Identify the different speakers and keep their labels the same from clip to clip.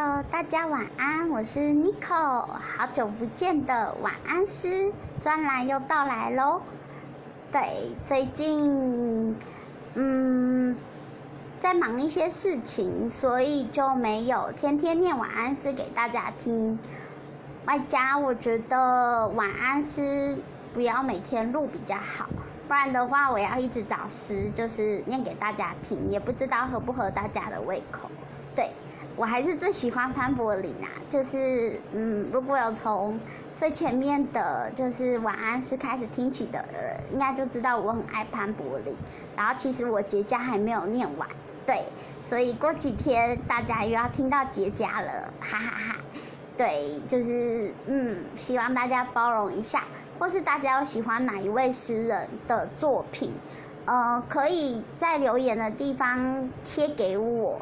Speaker 1: Hello，大家晚安，我是 Nico，好久不见的晚安诗专栏又到来喽。对，最近嗯在忙一些事情，所以就没有天天念晚安诗给大家听。外加我觉得晚安诗不要每天录比较好，不然的话我要一直找诗就是念给大家听，也不知道合不合大家的胃口。对。我还是最喜欢潘柏林啊，就是嗯，如果有从最前面的，就是晚安诗开始听起的人，应该就知道我很爱潘柏林。然后其实我结痂还没有念完，对，所以过几天大家又要听到结痂了，哈哈哈。对，就是嗯，希望大家包容一下，或是大家有喜欢哪一位诗人的作品，呃，可以在留言的地方贴给我。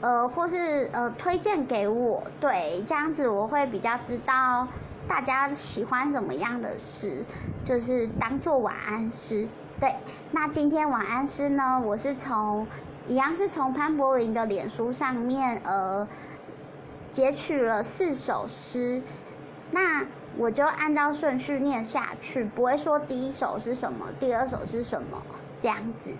Speaker 1: 呃，或是呃推荐给我，对，这样子我会比较知道大家喜欢什么样的诗，就是当做晚安诗。对，那今天晚安诗呢，我是从一样是从潘柏林的脸书上面呃截取了四首诗，那我就按照顺序念下去，不会说第一首是什么，第二首是什么这样子。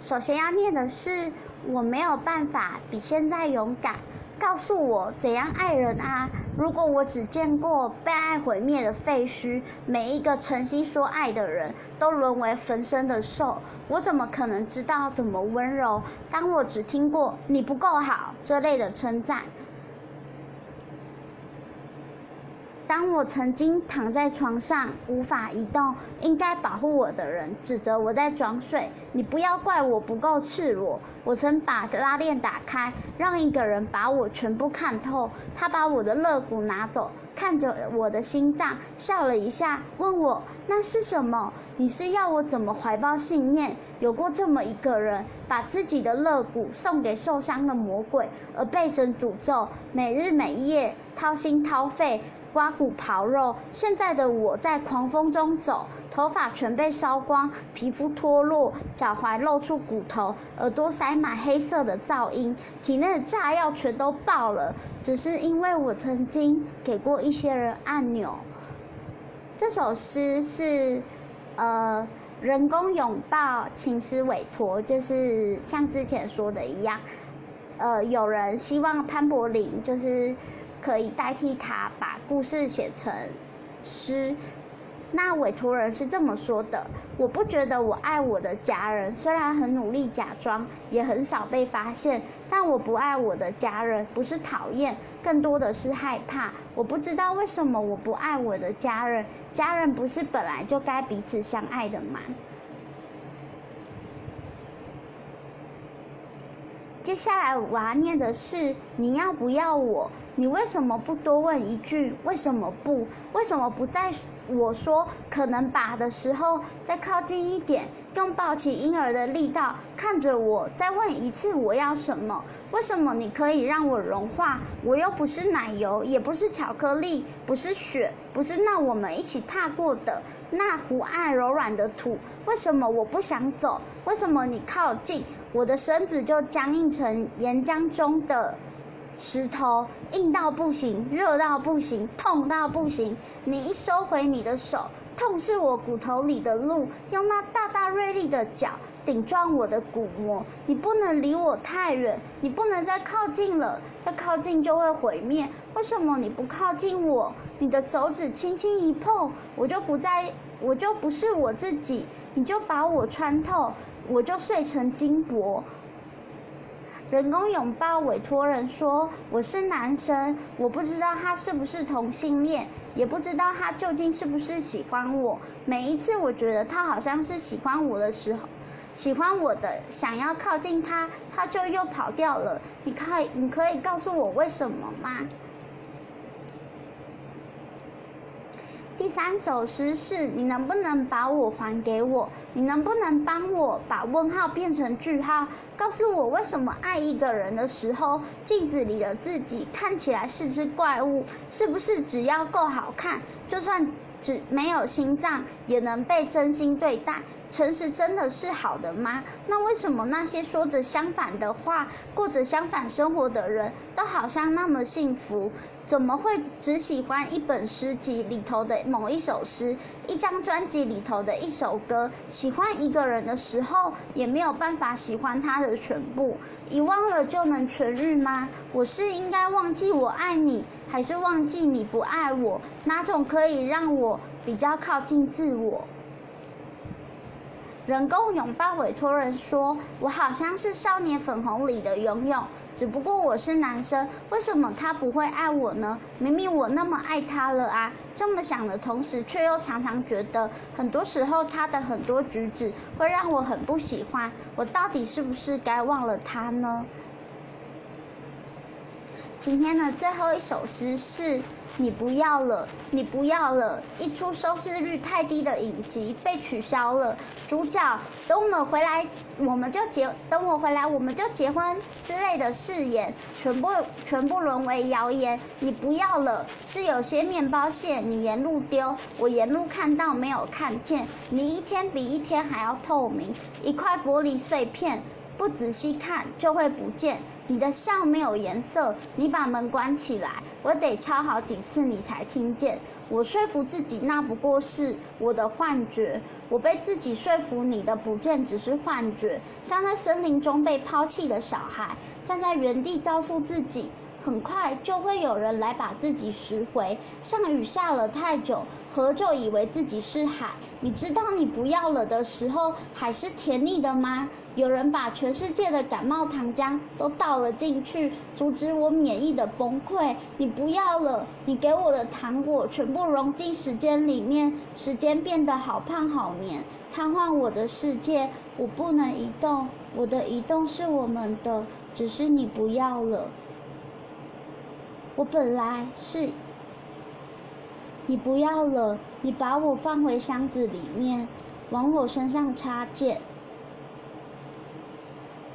Speaker 1: 首先要念的是。我没有办法比现在勇敢，告诉我怎样爱人啊！如果我只见过被爱毁灭的废墟，每一个诚心说爱的人都沦为焚身的兽，我怎么可能知道怎么温柔？当我只听过你不够好这类的称赞。当我曾经躺在床上无法移动，应该保护我的人指责我在装睡。你不要怪我不够赤裸。我曾把拉链打开，让一个人把我全部看透。他把我的肋骨拿走，看着我的心脏，笑了一下，问我那是什么？你是要我怎么怀抱信念？有过这么一个人，把自己的肋骨送给受伤的魔鬼，而被神诅咒，每日每夜掏心掏肺。刮骨刨肉，现在的我在狂风中走，头发全被烧光，皮肤脱落，脚踝露出骨头，耳朵塞满黑色的噪音，体内的炸药全都爆了，只是因为我曾经给过一些人按钮。这首诗是，呃，人工拥抱，情诗委托，就是像之前说的一样，呃，有人希望潘柏林就是。可以代替他把故事写成诗。那委托人是这么说的：我不觉得我爱我的家人，虽然很努力假装，也很少被发现，但我不爱我的家人，不是讨厌，更多的是害怕。我不知道为什么我不爱我的家人，家人不是本来就该彼此相爱的吗？接下来我要念的是：你要不要我？你为什么不多问一句？为什么不？为什么不在我说可能把的时候再靠近一点，用抱起婴儿的力道看着我，再问一次我要什么？为什么你可以让我融化？我又不是奶油，也不是巧克力，不是雪，不是那我们一起踏过的那湖岸柔软的土。为什么我不想走？为什么你靠近？我的身子就僵硬成岩浆中的石头，硬到不行，热到不行，痛到不行。你一收回你的手，痛是我骨头里的路，用那大大锐利的脚顶撞我的鼓膜。你不能离我太远，你不能再靠近了，再靠近就会毁灭。为什么你不靠近我？你的手指轻轻一碰，我就不再，我就不是我自己，你就把我穿透。我就碎成金箔。人工拥抱委托人说：“我是男生，我不知道他是不是同性恋，也不知道他究竟是不是喜欢我。每一次我觉得他好像是喜欢我的时候，喜欢我的，想要靠近他，他就又跑掉了。你可以，你可以告诉我为什么吗？”第三首诗是你能不能把我还给我？你能不能帮我把问号变成句号？告诉我为什么爱一个人的时候，镜子里的自己看起来是只怪物？是不是只要够好看，就算只没有心脏也能被真心对待？诚实真的是好的吗？那为什么那些说着相反的话、过着相反生活的人都好像那么幸福？怎么会只喜欢一本诗集里头的某一首诗，一张专辑里头的一首歌？喜欢一个人的时候，也没有办法喜欢他的全部。遗忘了就能痊愈吗？我是应该忘记我爱你，还是忘记你不爱我？哪种可以让我比较靠近自我？人工拥抱委托人说：“我好像是少年粉红里的游泳，只不过我是男生，为什么他不会爱我呢？明明我那么爱他了啊！”这么想的同时，却又常常觉得，很多时候他的很多举止会让我很不喜欢。我到底是不是该忘了他呢？今天的最后一首诗是。你不要了，你不要了！一出收视率太低的影集被取消了。主角等我们回来，我们就结；等我回来，我们就结婚之类的誓言，全部全部沦为谣言。你不要了，是有些面包屑你沿路丢，我沿路看到没有看见。你一天比一天还要透明，一块玻璃碎片，不仔细看就会不见。你的笑没有颜色，你把门关起来，我得敲好几次你才听见。我说服自己那不过是我的幻觉，我被自己说服你的不见只是幻觉，像在森林中被抛弃的小孩，站在原地告诉自己。很快就会有人来把自己拾回，像雨下了太久，河就以为自己是海。你知道你不要了的时候，海是甜腻的吗？有人把全世界的感冒糖浆都倒了进去，阻止我免疫的崩溃。你不要了，你给我的糖果全部融进时间里面，时间变得好胖好黏，瘫痪我的世界。我不能移动，我的移动是我们的，只是你不要了。我本来是，你不要了，你把我放回箱子里面，往我身上插剑，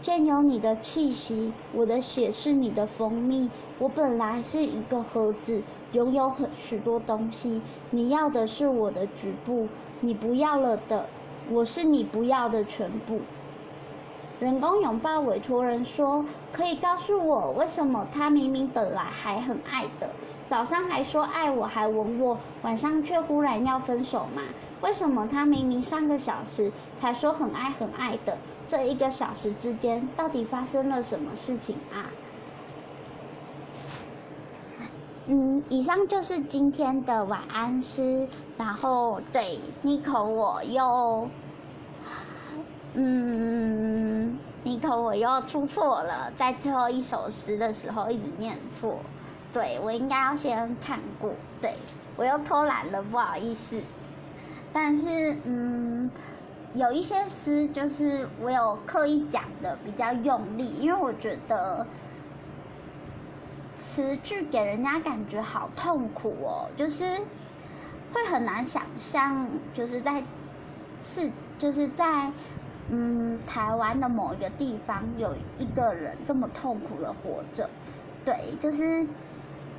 Speaker 1: 剑有你的气息，我的血是你的蜂蜜。我本来是一个盒子，拥有很许多东西，你要的是我的局部，你不要了的，我是你不要的全部。人工拥抱委托人说：“可以告诉我，为什么他明明本来还很爱的，早上还说爱我，还吻我，晚上却忽然要分手吗？为什么他明明上个小时才说很爱很爱的，这一个小时之间到底发生了什么事情啊？”嗯，以上就是今天的晚安诗。然后对 n i c o 我又。嗯，你头我又出错了，在最后一首诗的时候一直念错，对我应该要先看过，对我又偷懒了，不好意思。但是嗯，有一些诗就是我有刻意讲的比较用力，因为我觉得词句给人家感觉好痛苦哦，就是会很难想象，就是在是就是在。嗯，台湾的某一个地方有一个人这么痛苦的活着，对，就是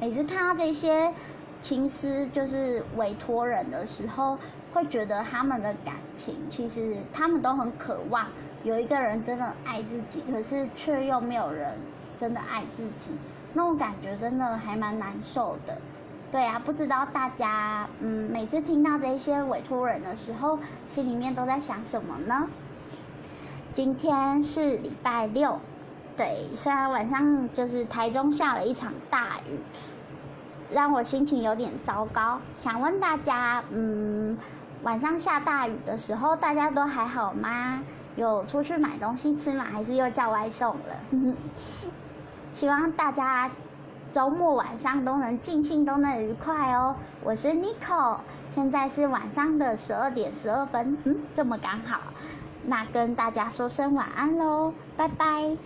Speaker 1: 每次看到这些情诗，就是委托人的时候，会觉得他们的感情其实他们都很渴望有一个人真的爱自己，可是却又没有人真的爱自己，那种感觉真的还蛮难受的。对啊，不知道大家嗯，每次听到这些委托人的时候，心里面都在想什么呢？今天是礼拜六，对，虽然晚上就是台中下了一场大雨，让我心情有点糟糕。想问大家，嗯，晚上下大雨的时候，大家都还好吗？有出去买东西吃吗？还是又叫外送了？希望大家周末晚上都能尽兴，都能愉快哦。我是 n i c o 现在是晚上的十二点十二分，嗯，这么刚好。那跟大家说声晚安喽，拜拜。